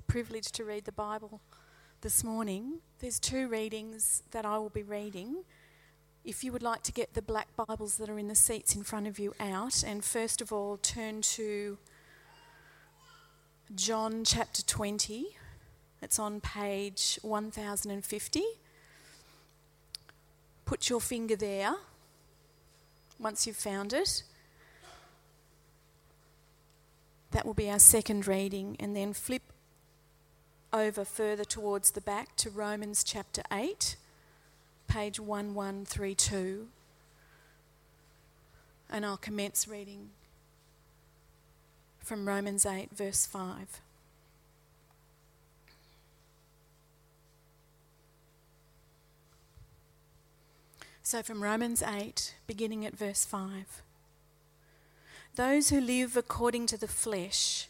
a privilege to read the Bible this morning. There's two readings that I will be reading. If you would like to get the black Bibles that are in the seats in front of you out, and first of all, turn to John chapter 20. It's on page 1050. Put your finger there once you've found it. That will be our second reading, and then flip over further towards the back to Romans chapter 8, page 1132. And I'll commence reading from Romans 8, verse 5. So, from Romans 8, beginning at verse 5. Those who live according to the flesh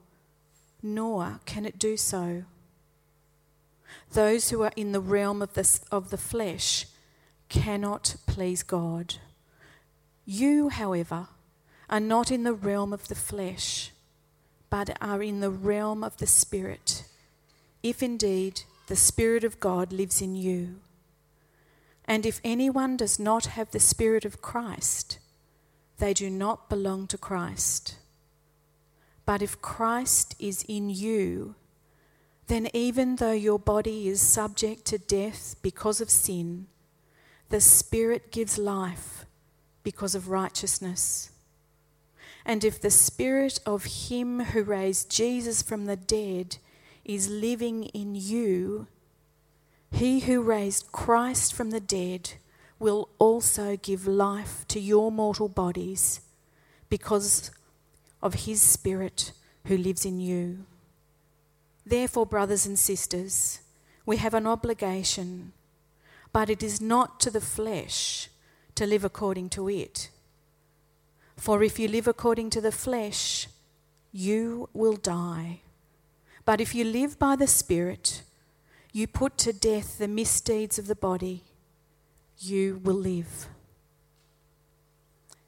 nor can it do so. Those who are in the realm of the, of the flesh cannot please God. You, however, are not in the realm of the flesh, but are in the realm of the Spirit, if indeed the Spirit of God lives in you. And if anyone does not have the Spirit of Christ, they do not belong to Christ. But if Christ is in you, then even though your body is subject to death because of sin, the Spirit gives life because of righteousness. And if the Spirit of Him who raised Jesus from the dead is living in you, He who raised Christ from the dead will also give life to your mortal bodies because of his Spirit who lives in you. Therefore, brothers and sisters, we have an obligation, but it is not to the flesh to live according to it. For if you live according to the flesh, you will die. But if you live by the Spirit, you put to death the misdeeds of the body you will live.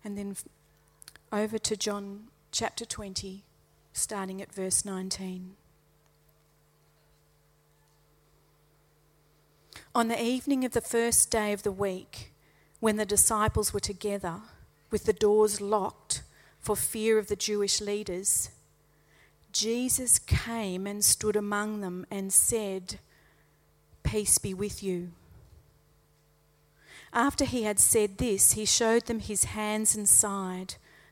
And then over to John chapter 20, starting at verse 19. On the evening of the first day of the week, when the disciples were together, with the doors locked for fear of the Jewish leaders, Jesus came and stood among them and said, Peace be with you. After he had said this, he showed them his hands and side,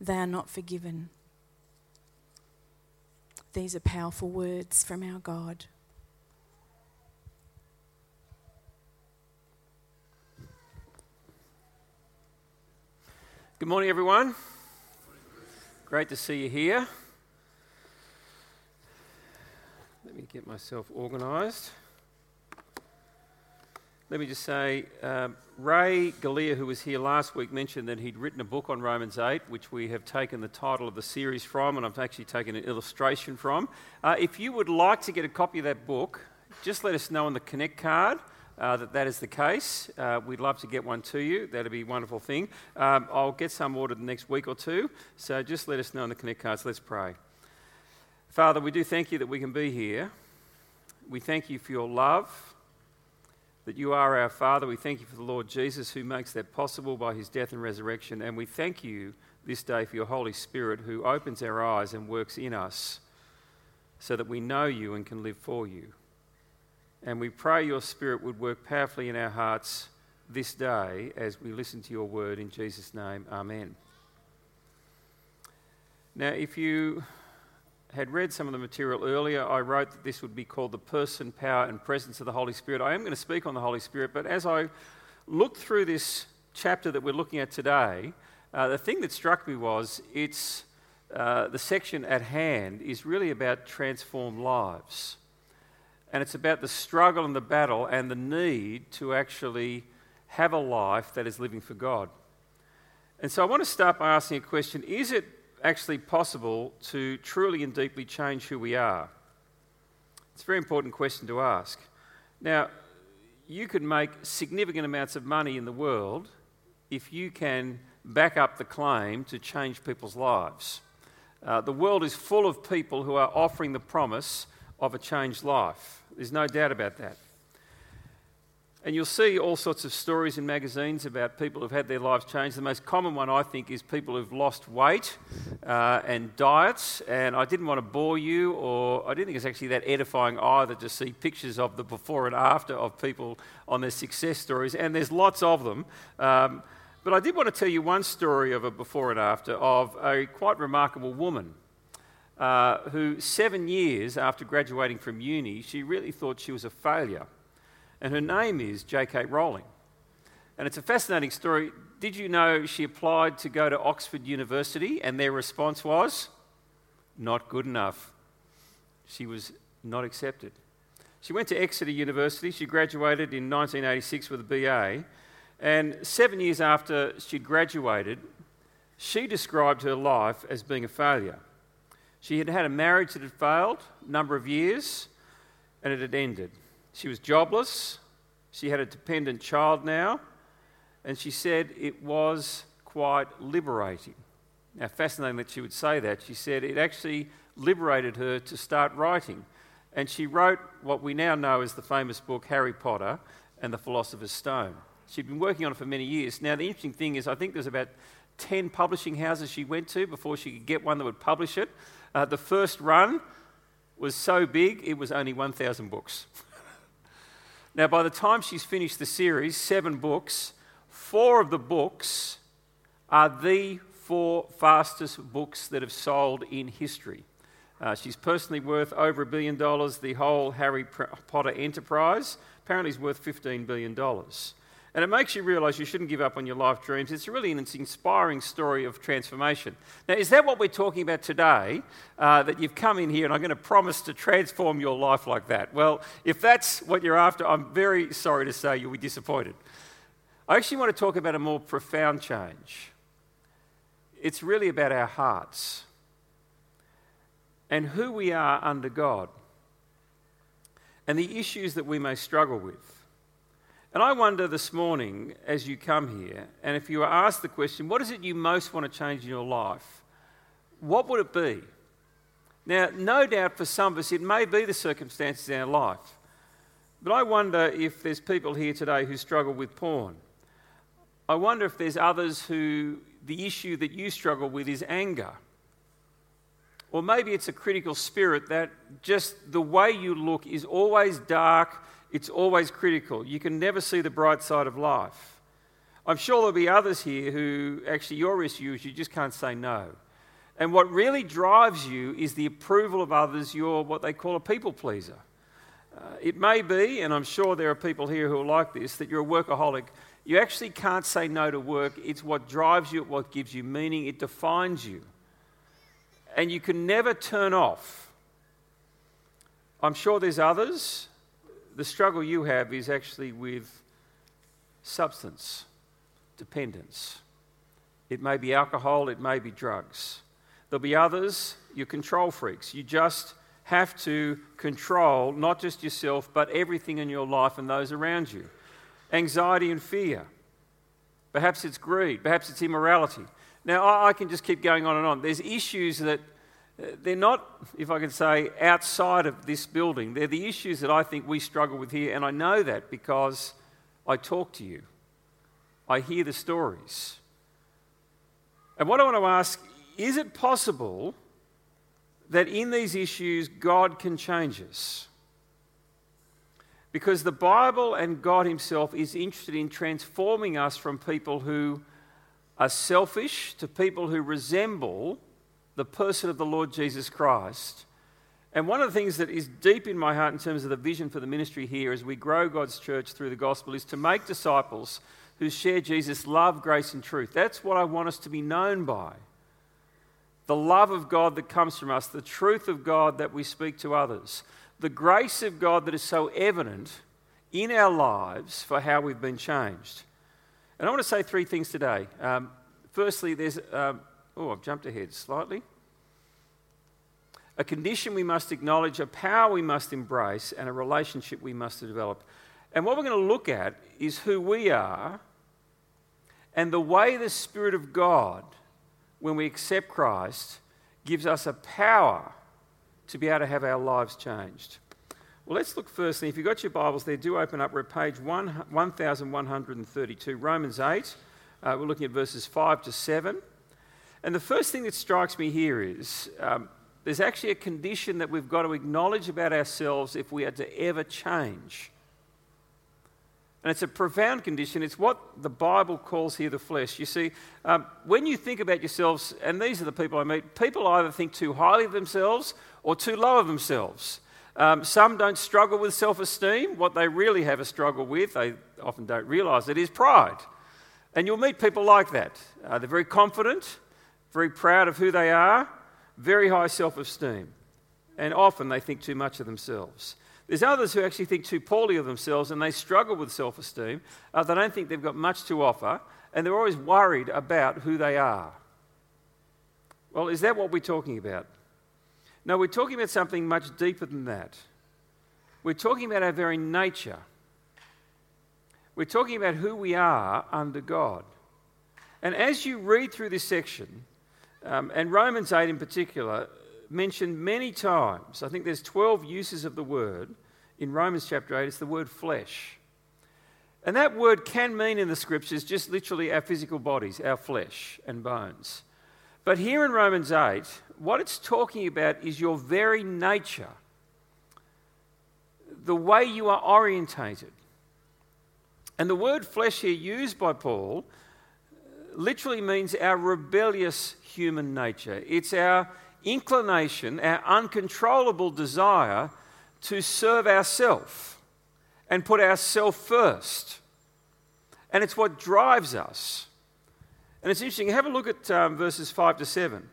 they are not forgiven. These are powerful words from our God. Good morning, everyone. Great to see you here. Let me get myself organised. Let me just say, um, Ray Galea, who was here last week, mentioned that he'd written a book on Romans 8, which we have taken the title of the series from, and I've actually taken an illustration from. Uh, if you would like to get a copy of that book, just let us know on the Connect card. Uh, that that is the case. Uh, we'd love to get one to you. That'd be a wonderful thing. Um, I'll get some ordered the next week or two. So just let us know on the Connect cards. Let's pray. Father, we do thank you that we can be here. We thank you for your love that you are our Father. We thank you for the Lord Jesus who makes that possible by his death and resurrection. And we thank you this day for your Holy Spirit who opens our eyes and works in us so that we know you and can live for you. And we pray your Spirit would work powerfully in our hearts this day as we listen to your word in Jesus' name. Amen. Now, if you had read some of the material earlier, I wrote that this would be called the person, power, and presence of the Holy Spirit. I am going to speak on the Holy Spirit, but as I looked through this chapter that we're looking at today, uh, the thing that struck me was it's uh, the section at hand is really about transformed lives. And it's about the struggle and the battle and the need to actually have a life that is living for God. And so I want to start by asking a question Is it actually possible to truly and deeply change who we are? It's a very important question to ask. Now, you could make significant amounts of money in the world if you can back up the claim to change people's lives. Uh, the world is full of people who are offering the promise of a changed life. There's no doubt about that. And you'll see all sorts of stories in magazines about people who've had their lives changed. The most common one, I think, is people who've lost weight uh, and diets. And I didn't want to bore you, or I didn't think it's actually that edifying either to see pictures of the before and after of people on their success stories. And there's lots of them. Um, but I did want to tell you one story of a before and after of a quite remarkable woman. Uh, who, seven years after graduating from uni, she really thought she was a failure and her name is J.K. Rowling. And it's a fascinating story. Did you know she applied to go to Oxford University and their response was not good enough? She was not accepted. She went to Exeter University. She graduated in 1986 with a BA. And seven years after she'd graduated, she described her life as being a failure. She had had a marriage that had failed a number of years and it had ended. She was jobless. She had a dependent child now. And she said it was quite liberating. Now, fascinating that she would say that. She said it actually liberated her to start writing. And she wrote what we now know as the famous book Harry Potter and the Philosopher's Stone. She'd been working on it for many years. Now, the interesting thing is, I think there's about 10 publishing houses she went to before she could get one that would publish it. Uh, the first run was so big, it was only 1,000 books. Now, by the time she's finished the series, seven books, four of the books are the four fastest books that have sold in history. Uh, she's personally worth over a billion dollars. The whole Harry Potter enterprise apparently is worth $15 billion. And it makes you realize you shouldn't give up on your life dreams. It's really an inspiring story of transformation. Now, is that what we're talking about today? Uh, that you've come in here and I'm going to promise to transform your life like that? Well, if that's what you're after, I'm very sorry to say you'll be disappointed. I actually want to talk about a more profound change. It's really about our hearts and who we are under God and the issues that we may struggle with. And I wonder this morning, as you come here, and if you were asked the question, what is it you most want to change in your life? What would it be? Now, no doubt for some of us, it may be the circumstances in our life. But I wonder if there's people here today who struggle with porn. I wonder if there's others who the issue that you struggle with is anger. Or maybe it's a critical spirit that just the way you look is always dark it's always critical. You can never see the bright side of life. I'm sure there'll be others here who actually your issue is you just can't say no. And what really drives you is the approval of others. You're what they call a people pleaser. Uh, it may be, and I'm sure there are people here who are like this, that you're a workaholic. You actually can't say no to work. It's what drives you, what gives you meaning, it defines you. And you can never turn off. I'm sure there's others the struggle you have is actually with substance dependence. It may be alcohol, it may be drugs. There'll be others, you're control freaks. You just have to control not just yourself, but everything in your life and those around you. Anxiety and fear. Perhaps it's greed, perhaps it's immorality. Now, I can just keep going on and on. There's issues that they're not, if I can say, outside of this building. They're the issues that I think we struggle with here, and I know that because I talk to you. I hear the stories. And what I want to ask is it possible that in these issues, God can change us. Because the Bible and God Himself is interested in transforming us from people who are selfish to people who resemble the person of the Lord Jesus Christ. And one of the things that is deep in my heart in terms of the vision for the ministry here as we grow God's church through the gospel is to make disciples who share Jesus' love, grace, and truth. That's what I want us to be known by. The love of God that comes from us, the truth of God that we speak to others, the grace of God that is so evident in our lives for how we've been changed. And I want to say three things today. Um, firstly, there's, um, oh, I've jumped ahead slightly. A condition we must acknowledge, a power we must embrace, and a relationship we must develop. And what we're going to look at is who we are and the way the Spirit of God, when we accept Christ, gives us a power to be able to have our lives changed. Well, let's look firstly. If you've got your Bibles there, do open up. We're at page 1, 1132, Romans 8. Uh, we're looking at verses 5 to 7. And the first thing that strikes me here is um, there's actually a condition that we've got to acknowledge about ourselves if we are to ever change. And it's a profound condition. It's what the Bible calls here the flesh. You see, um, when you think about yourselves, and these are the people I meet, people either think too highly of themselves or too low of themselves. Um, some don't struggle with self esteem. What they really have a struggle with, they often don't realise it, is pride. And you'll meet people like that. Uh, they're very confident, very proud of who they are, very high self esteem. And often they think too much of themselves. There's others who actually think too poorly of themselves and they struggle with self esteem. Uh, they don't think they've got much to offer and they're always worried about who they are. Well, is that what we're talking about? No, we're talking about something much deeper than that. We're talking about our very nature. We're talking about who we are under God. And as you read through this section, um, and Romans 8 in particular, mentioned many times, I think there's 12 uses of the word in Romans chapter 8, it's the word flesh. And that word can mean in the scriptures just literally our physical bodies, our flesh and bones. But here in Romans 8, what it's talking about is your very nature, the way you are orientated. And the word flesh here used by Paul literally means our rebellious human nature. It's our inclination, our uncontrollable desire to serve ourself and put ourselves first. And it's what drives us. And it's interesting, have a look at um, verses 5 to 7.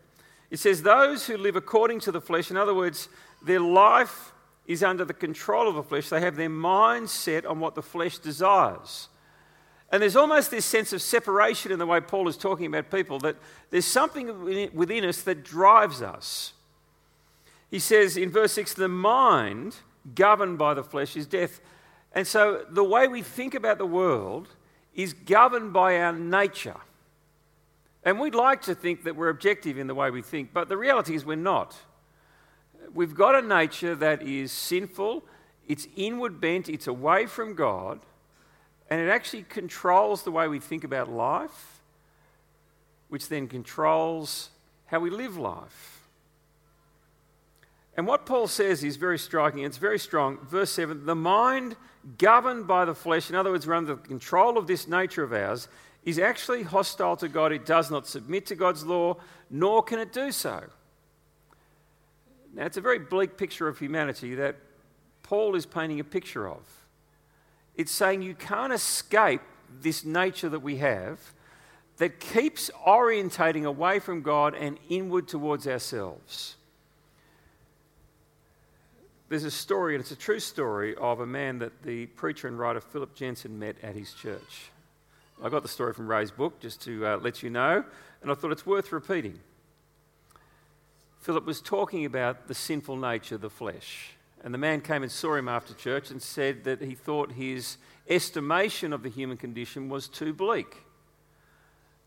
It says, Those who live according to the flesh, in other words, their life is under the control of the flesh, they have their mind set on what the flesh desires. And there's almost this sense of separation in the way Paul is talking about people, that there's something within us that drives us. He says in verse 6 the mind governed by the flesh is death. And so the way we think about the world is governed by our nature. And we'd like to think that we're objective in the way we think, but the reality is we're not. We've got a nature that is sinful, it's inward bent, it's away from God, and it actually controls the way we think about life, which then controls how we live life. And what Paul says is very striking, it's very strong. Verse 7 the mind governed by the flesh, in other words, we're under the control of this nature of ours, is actually hostile to God. It does not submit to God's law, nor can it do so. Now, it's a very bleak picture of humanity that Paul is painting a picture of. It's saying you can't escape this nature that we have that keeps orientating away from God and inward towards ourselves. There's a story, and it's a true story, of a man that the preacher and writer Philip Jensen met at his church. I got the story from Ray's book just to uh, let you know, and I thought it's worth repeating. Philip was talking about the sinful nature of the flesh. And the man came and saw him after church and said that he thought his estimation of the human condition was too bleak.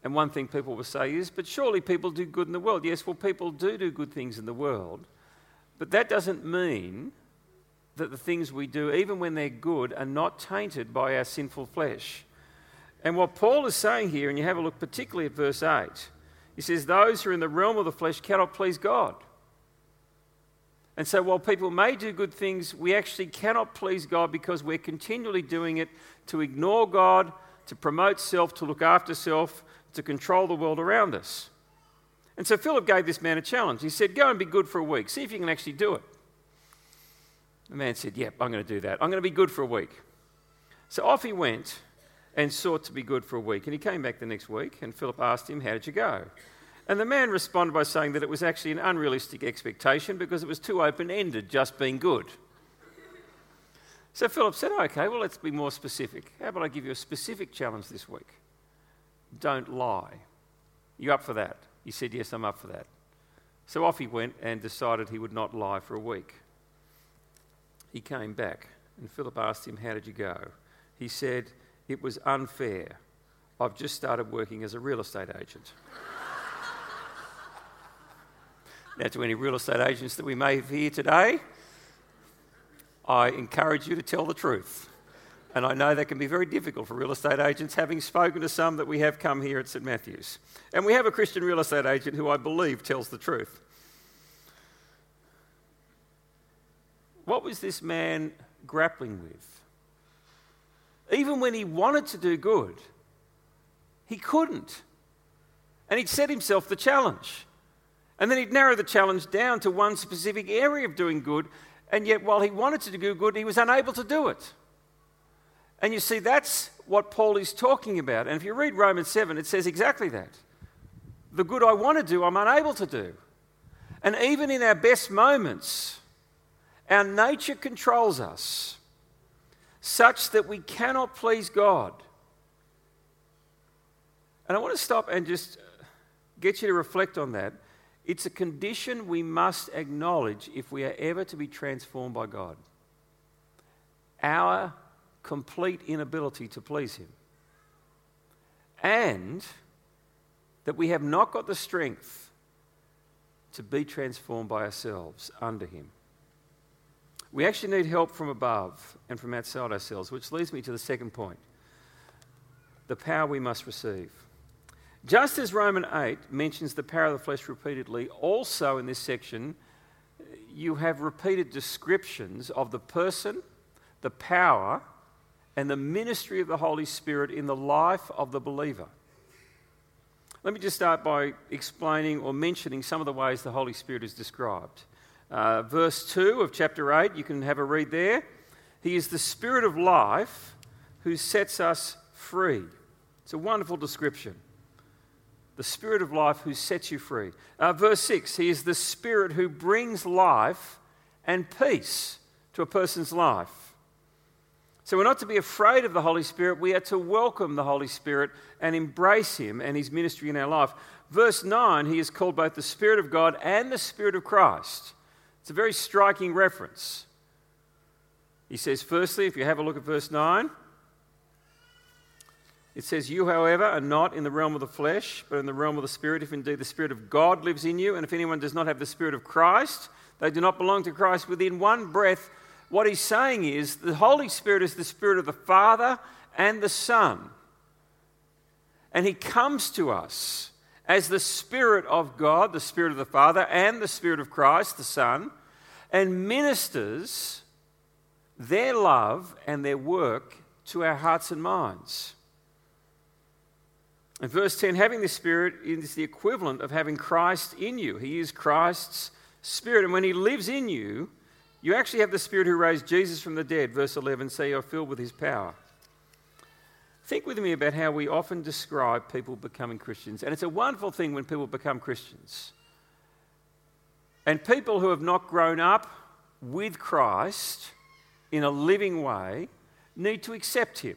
And one thing people will say is, but surely people do good in the world. Yes, well, people do do good things in the world. But that doesn't mean that the things we do, even when they're good, are not tainted by our sinful flesh. And what Paul is saying here, and you have a look particularly at verse 8, he says, Those who are in the realm of the flesh cannot please God. And so, while people may do good things, we actually cannot please God because we're continually doing it to ignore God, to promote self, to look after self, to control the world around us. And so, Philip gave this man a challenge. He said, Go and be good for a week, see if you can actually do it. The man said, Yep, I'm going to do that. I'm going to be good for a week. So, off he went and sought to be good for a week. And he came back the next week, and Philip asked him, How did you go? And the man responded by saying that it was actually an unrealistic expectation because it was too open ended, just being good. So Philip said, Okay, well, let's be more specific. How about I give you a specific challenge this week? Don't lie. You up for that? He said, Yes, I'm up for that. So off he went and decided he would not lie for a week. He came back, and Philip asked him, How did you go? He said, It was unfair. I've just started working as a real estate agent. Now, to any real estate agents that we may have here today, I encourage you to tell the truth. And I know that can be very difficult for real estate agents, having spoken to some that we have come here at St Matthew's. And we have a Christian real estate agent who I believe tells the truth. What was this man grappling with? Even when he wanted to do good, he couldn't. And he'd set himself the challenge. And then he'd narrow the challenge down to one specific area of doing good, and yet while he wanted to do good, he was unable to do it. And you see, that's what Paul is talking about. And if you read Romans 7, it says exactly that. The good I want to do, I'm unable to do. And even in our best moments, our nature controls us such that we cannot please God. And I want to stop and just get you to reflect on that. It's a condition we must acknowledge if we are ever to be transformed by God. Our complete inability to please Him. And that we have not got the strength to be transformed by ourselves under Him. We actually need help from above and from outside ourselves, which leads me to the second point the power we must receive. Just as Romans 8 mentions the power of the flesh repeatedly, also in this section, you have repeated descriptions of the person, the power, and the ministry of the Holy Spirit in the life of the believer. Let me just start by explaining or mentioning some of the ways the Holy Spirit is described. Uh, verse 2 of chapter 8, you can have a read there. He is the Spirit of life who sets us free. It's a wonderful description the Spirit of life who sets you free. Uh, verse 6 He is the Spirit who brings life and peace to a person's life. So we're not to be afraid of the Holy Spirit, we are to welcome the Holy Spirit and embrace Him and His ministry in our life. Verse 9, He is called both the Spirit of God and the Spirit of Christ. It's a very striking reference. He says, firstly, if you have a look at verse 9, it says, You, however, are not in the realm of the flesh, but in the realm of the Spirit, if indeed the Spirit of God lives in you. And if anyone does not have the Spirit of Christ, they do not belong to Christ. Within one breath, what he's saying is the Holy Spirit is the Spirit of the Father and the Son. And he comes to us as the Spirit of God, the Spirit of the Father, and the Spirit of Christ, the Son, and ministers their love and their work to our hearts and minds. In verse 10, having the Spirit is the equivalent of having Christ in you. He is Christ's Spirit. And when He lives in you, you actually have the Spirit who raised Jesus from the dead. Verse 11, so you're filled with His power. Think with me about how we often describe people becoming Christians. And it's a wonderful thing when people become Christians. And people who have not grown up with Christ in a living way need to accept Him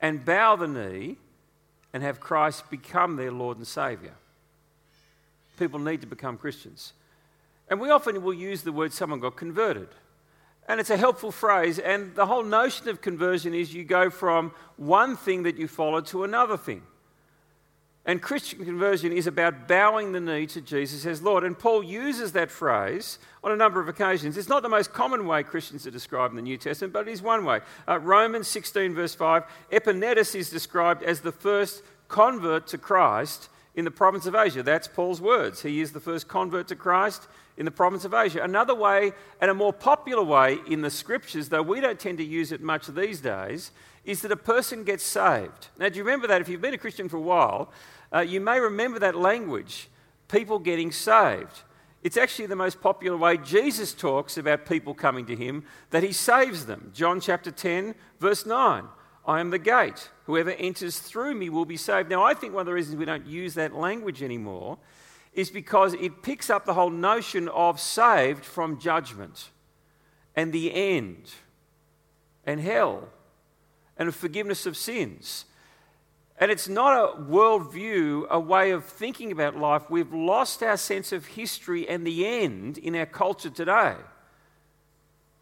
and bow the knee and have Christ become their Lord and Saviour. People need to become Christians. And we often will use the word someone got converted. And it's a helpful phrase. And the whole notion of conversion is you go from one thing that you follow to another thing. And Christian conversion is about bowing the knee to Jesus as Lord. And Paul uses that phrase on a number of occasions. It's not the most common way Christians are described in the New Testament, but it is one way. Uh, Romans 16, verse 5, Epaenetus is described as the first convert to Christ in the province of Asia. That's Paul's words. He is the first convert to Christ in the province of Asia. Another way, and a more popular way in the scriptures, though we don't tend to use it much these days, is that a person gets saved. Now, do you remember that? If you've been a Christian for a while, uh, you may remember that language people getting saved. It's actually the most popular way Jesus talks about people coming to him, that he saves them. John chapter 10, verse 9. I am the gate. Whoever enters through me will be saved. Now, I think one of the reasons we don't use that language anymore is because it picks up the whole notion of saved from judgment and the end and hell and forgiveness of sins. And it's not a worldview, a way of thinking about life. We've lost our sense of history and the end in our culture today.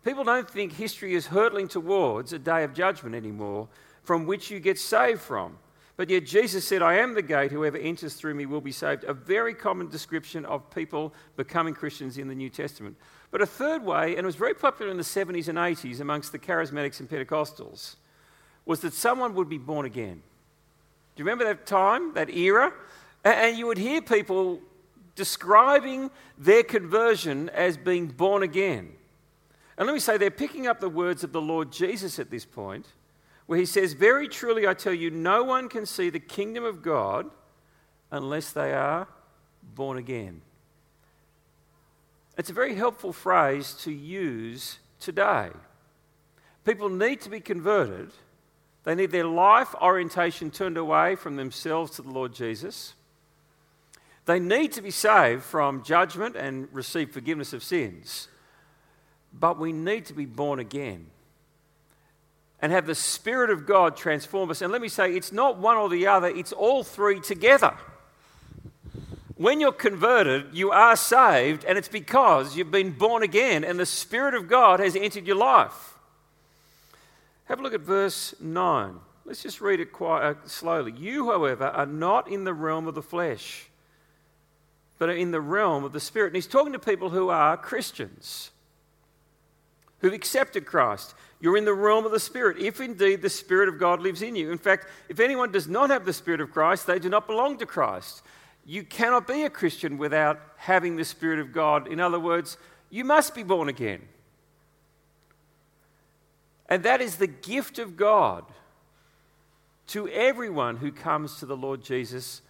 People don't think history is hurtling towards a day of judgment anymore from which you get saved from. But yet Jesus said, I am the gate, whoever enters through me will be saved. A very common description of people becoming Christians in the New Testament. But a third way, and it was very popular in the 70s and 80s amongst the charismatics and Pentecostals, was that someone would be born again. Do you remember that time, that era? And you would hear people describing their conversion as being born again. And let me say, they're picking up the words of the Lord Jesus at this point, where he says, Very truly I tell you, no one can see the kingdom of God unless they are born again. It's a very helpful phrase to use today. People need to be converted they need their life orientation turned away from themselves to the Lord Jesus. They need to be saved from judgment and receive forgiveness of sins. But we need to be born again and have the Spirit of God transform us. And let me say, it's not one or the other, it's all three together. When you're converted, you are saved, and it's because you've been born again and the Spirit of God has entered your life. Have a look at verse 9. Let's just read it quite uh, slowly. You, however, are not in the realm of the flesh, but are in the realm of the Spirit. And he's talking to people who are Christians, who've accepted Christ. You're in the realm of the Spirit, if indeed the Spirit of God lives in you. In fact, if anyone does not have the Spirit of Christ, they do not belong to Christ. You cannot be a Christian without having the Spirit of God. In other words, you must be born again. And that is the gift of God to everyone who comes to the Lord Jesus.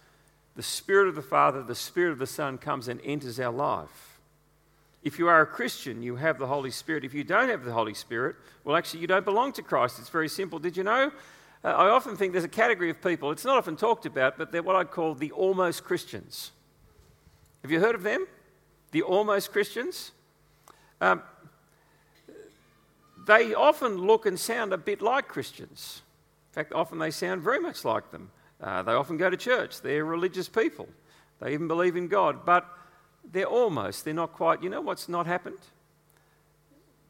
The Spirit of the Father, the Spirit of the Son comes and enters our life. If you are a Christian, you have the Holy Spirit. If you don't have the Holy Spirit, well, actually, you don't belong to Christ. It's very simple. Did you know? Uh, I often think there's a category of people, it's not often talked about, but they're what I'd call the almost Christians. Have you heard of them? The almost Christians? Um, they often look and sound a bit like Christians. In fact, often they sound very much like them. Uh, they often go to church, they're religious people, they even believe in God, but they're almost, they're not quite. You know what's not happened?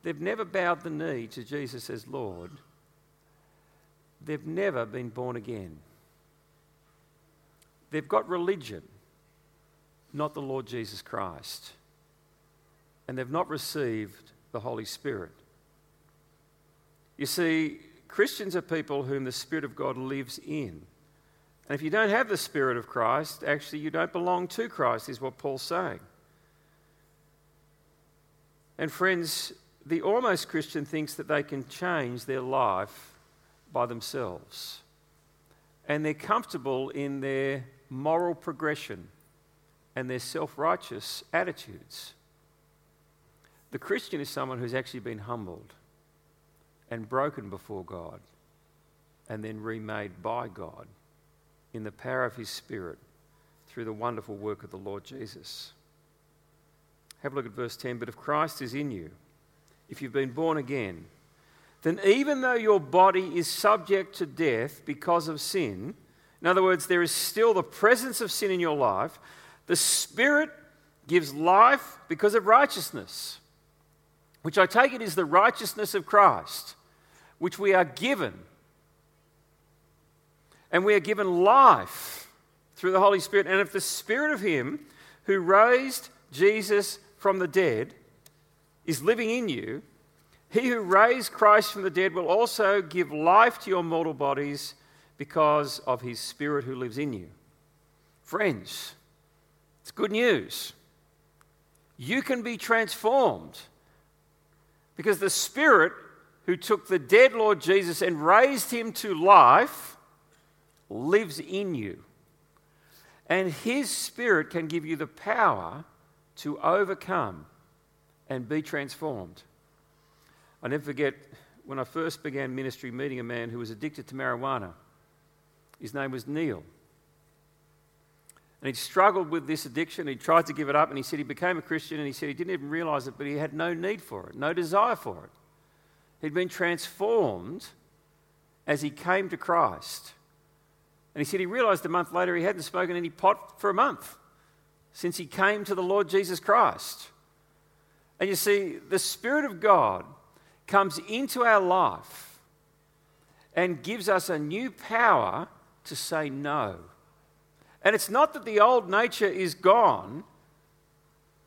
They've never bowed the knee to Jesus as Lord. They've never been born again. They've got religion, not the Lord Jesus Christ. And they've not received the Holy Spirit. You see, Christians are people whom the Spirit of God lives in. And if you don't have the Spirit of Christ, actually you don't belong to Christ, is what Paul's saying. And friends, the almost Christian thinks that they can change their life by themselves. And they're comfortable in their moral progression and their self righteous attitudes. The Christian is someone who's actually been humbled and broken before God and then remade by God in the power of His Spirit through the wonderful work of the Lord Jesus. Have a look at verse 10. But if Christ is in you, if you've been born again, then even though your body is subject to death because of sin, in other words, there is still the presence of sin in your life, the Spirit gives life because of righteousness, which I take it is the righteousness of Christ which we are given. And we are given life through the Holy Spirit. And if the Spirit of Him who raised Jesus from the dead is living in you, he who raised Christ from the dead will also give life to your mortal bodies because of his Spirit who lives in you. Friends, it's good news. you can be transformed. Because the Spirit who took the dead Lord Jesus and raised him to life lives in you. And his Spirit can give you the power to overcome and be transformed. I never forget when I first began ministry meeting a man who was addicted to marijuana. His name was Neil. And he struggled with this addiction. He tried to give it up, and he said he became a Christian, and he said he didn't even realize it, but he had no need for it, no desire for it. He'd been transformed as he came to Christ. And he said he realized a month later he hadn't spoken any pot for a month since he came to the Lord Jesus Christ. And you see, the Spirit of God comes into our life and gives us a new power to say no. And it's not that the old nature is gone.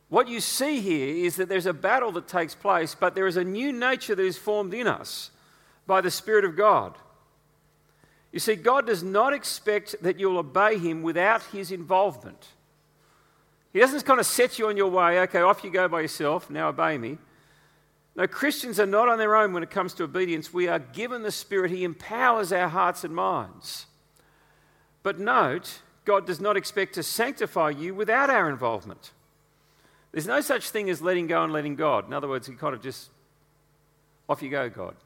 What you see here is that there's a battle that takes place, but there is a new nature that is formed in us by the Spirit of God. You see, God does not expect that you'll obey Him without His involvement. He doesn't kind of set you on your way, okay, off you go by yourself, now obey me. No, Christians are not on their own when it comes to obedience. We are given the Spirit, He empowers our hearts and minds. But note, God does not expect to sanctify you without our involvement. There's no such thing as letting go and letting God. In other words, He kind of just, off you go, God.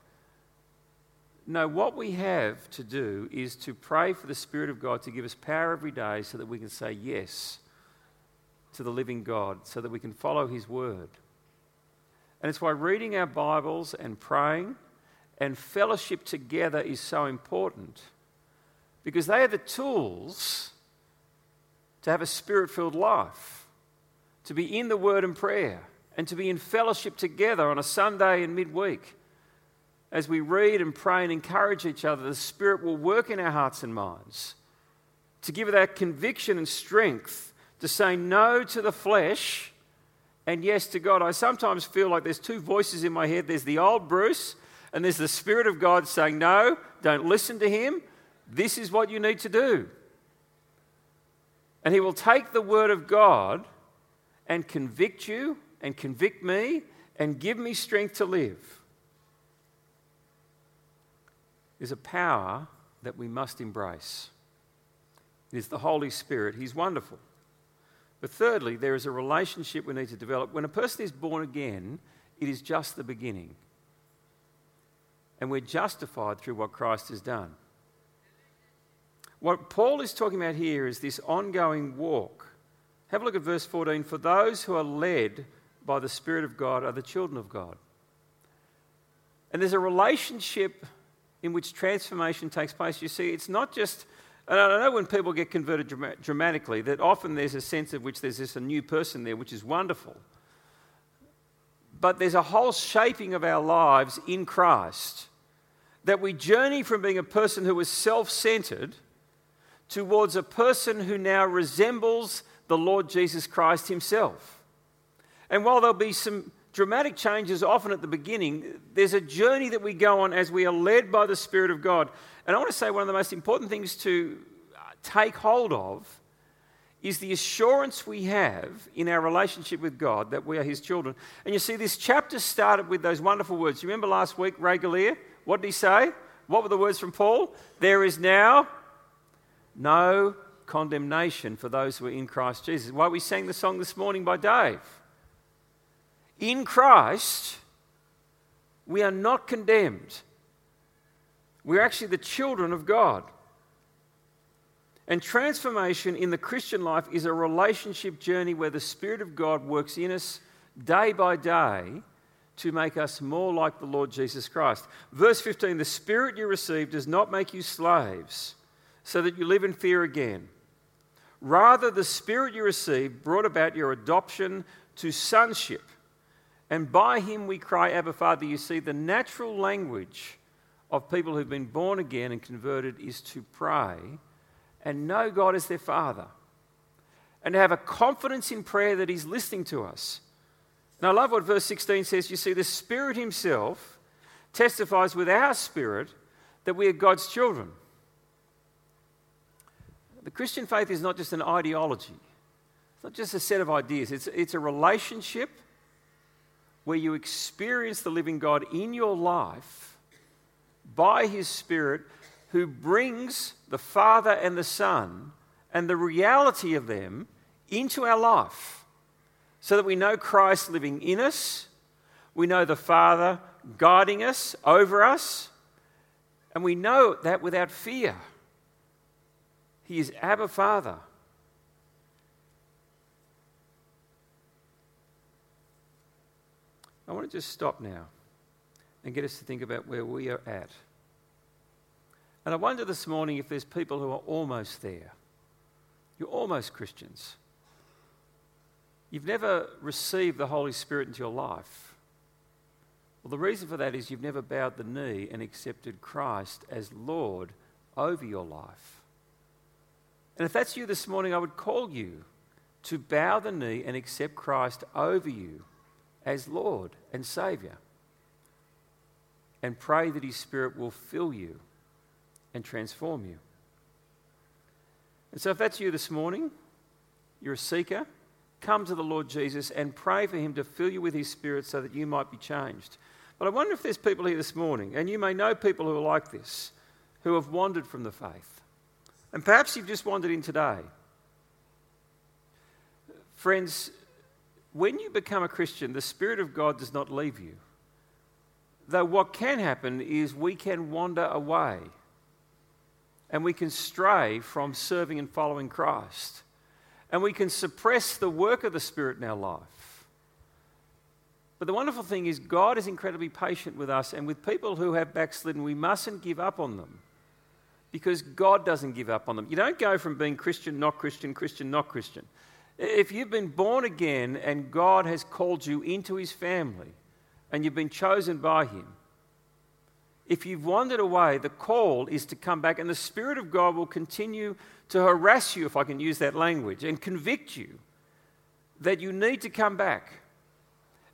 No, what we have to do is to pray for the Spirit of God to give us power every day so that we can say yes to the living God, so that we can follow His word. And it's why reading our Bibles and praying and fellowship together is so important because they are the tools to have a spirit filled life, to be in the Word and prayer, and to be in fellowship together on a Sunday and midweek. As we read and pray and encourage each other, the Spirit will work in our hearts and minds to give that conviction and strength to say no to the flesh and yes to God. I sometimes feel like there's two voices in my head there's the old Bruce, and there's the Spirit of God saying, No, don't listen to him. This is what you need to do. And he will take the word of God and convict you and convict me and give me strength to live. Is a power that we must embrace. It is the Holy Spirit. He's wonderful. But thirdly, there is a relationship we need to develop. When a person is born again, it is just the beginning. And we're justified through what Christ has done. What Paul is talking about here is this ongoing walk. Have a look at verse 14. For those who are led by the Spirit of God are the children of God. And there's a relationship in which transformation takes place. You see, it's not just and I know when people get converted dramatically, that often there's a sense of which there's this a new person there, which is wonderful. But there's a whole shaping of our lives in Christ that we journey from being a person who was self centered towards a person who now resembles the Lord Jesus Christ himself. And while there'll be some dramatic changes often at the beginning, there's a journey that we go on as we are led by the Spirit of God. And I want to say one of the most important things to uh, take hold of is the assurance we have in our relationship with God that we are His children. And you see, this chapter started with those wonderful words. You remember last week, Ray Galea? What did he say? What were the words from Paul? There is now no condemnation for those who are in Christ Jesus. Why we sang the song this morning by Dave. In Christ, we are not condemned. We're actually the children of God. And transformation in the Christian life is a relationship journey where the Spirit of God works in us day by day to make us more like the Lord Jesus Christ. Verse 15 The Spirit you received does not make you slaves so that you live in fear again. Rather, the Spirit you received brought about your adoption to sonship. And by him we cry, Abba, Father. You see, the natural language of people who've been born again and converted is to pray and know God as their Father and to have a confidence in prayer that He's listening to us. And I love what verse 16 says. You see, the Spirit Himself testifies with our spirit that we are God's children. The Christian faith is not just an ideology, It's not just a set of ideas, it's, it's a relationship where you experience the living God in your life by His Spirit, who brings the Father and the Son and the reality of them into our life so that we know Christ living in us, we know the Father guiding us, over us, and we know that without fear. He is Abba Father. I want to just stop now and get us to think about where we are at. And I wonder this morning if there's people who are almost there. You're almost Christians. You've never received the Holy Spirit into your life. Well, the reason for that is you've never bowed the knee and accepted Christ as Lord over your life. And if that's you this morning, I would call you to bow the knee and accept Christ over you as Lord and Saviour. And pray that His Spirit will fill you and transform you. And so, if that's you this morning, you're a seeker, come to the Lord Jesus and pray for Him to fill you with His Spirit so that you might be changed. But I wonder if there's people here this morning, and you may know people who are like this, who have wandered from the faith. And perhaps you've just wandered in today. Friends, when you become a Christian, the Spirit of God does not leave you. Though what can happen is we can wander away and we can stray from serving and following Christ. And we can suppress the work of the Spirit in our life. But the wonderful thing is, God is incredibly patient with us, and with people who have backslidden, we mustn't give up on them because God doesn't give up on them. You don't go from being Christian, not Christian, Christian, not Christian. If you've been born again and God has called you into his family and you've been chosen by him, if you've wandered away, the call is to come back, and the Spirit of God will continue to harass you, if I can use that language, and convict you that you need to come back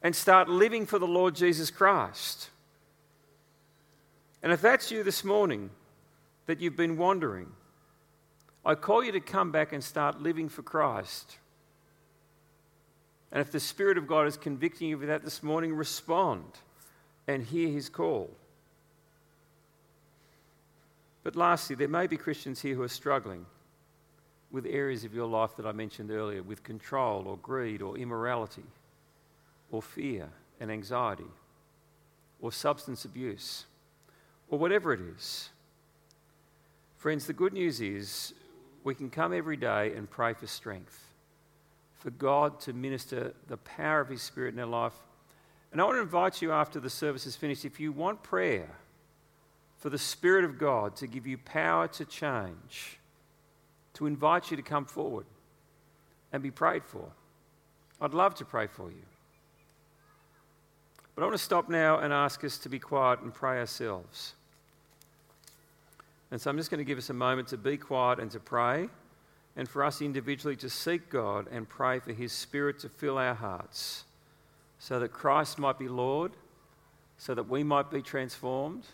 and start living for the Lord Jesus Christ. And if that's you this morning, that you've been wandering, I call you to come back and start living for Christ. And if the Spirit of God is convicting you of that this morning, respond and hear his call. But lastly, there may be Christians here who are struggling with areas of your life that I mentioned earlier, with control or greed or immorality or fear and anxiety or substance abuse or whatever it is. Friends, the good news is we can come every day and pray for strength for God to minister the power of His Spirit in our life. And I want to invite you after the service is finished, if you want prayer for the Spirit of God to give you power to change, to invite you to come forward and be prayed for. I'd love to pray for you. But I want to stop now and ask us to be quiet and pray ourselves. And so I'm just going to give us a moment to be quiet and to pray and for us individually to seek God and pray for His Spirit to fill our hearts so that Christ might be Lord, so that we might be transformed,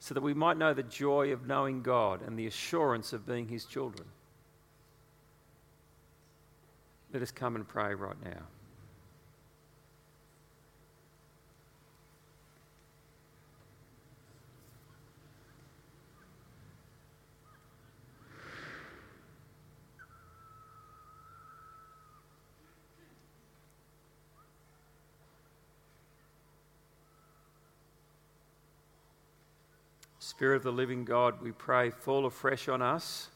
so that we might know the joy of knowing God and the assurance of being His children. Let us come and pray right now. Spirit of the living God, we pray, fall afresh on us.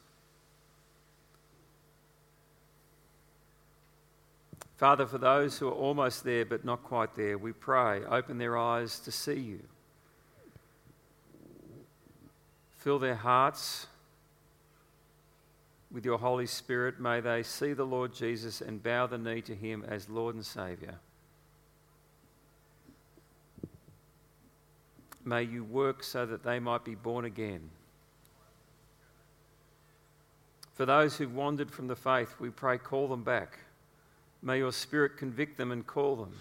Father, for those who are almost there but not quite there, we pray, open their eyes to see you. Fill their hearts with your Holy Spirit. May they see the Lord Jesus and bow the knee to him as Lord and Saviour. May you work so that they might be born again. For those who've wandered from the faith, we pray, call them back. May your Spirit convict them and call them.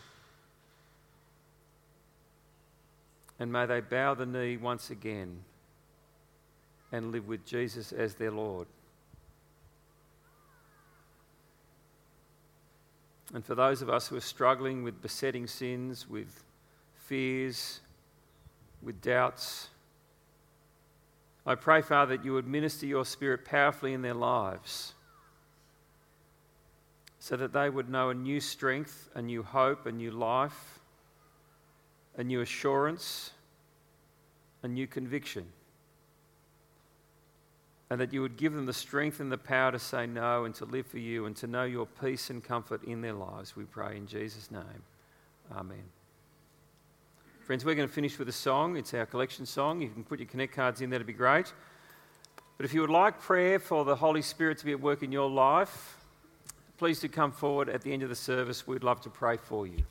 And may they bow the knee once again and live with Jesus as their Lord. And for those of us who are struggling with besetting sins, with fears, with doubts, I pray, Father, that you would minister your Spirit powerfully in their lives so that they would know a new strength, a new hope, a new life, a new assurance, a new conviction. And that you would give them the strength and the power to say no and to live for you and to know your peace and comfort in their lives, we pray in Jesus' name. Amen. Friends, we're going to finish with a song. It's our collection song. You can put your Connect cards in that'd be great. But if you would like prayer for the Holy Spirit to be at work in your life, please do come forward at the end of the service. We'd love to pray for you.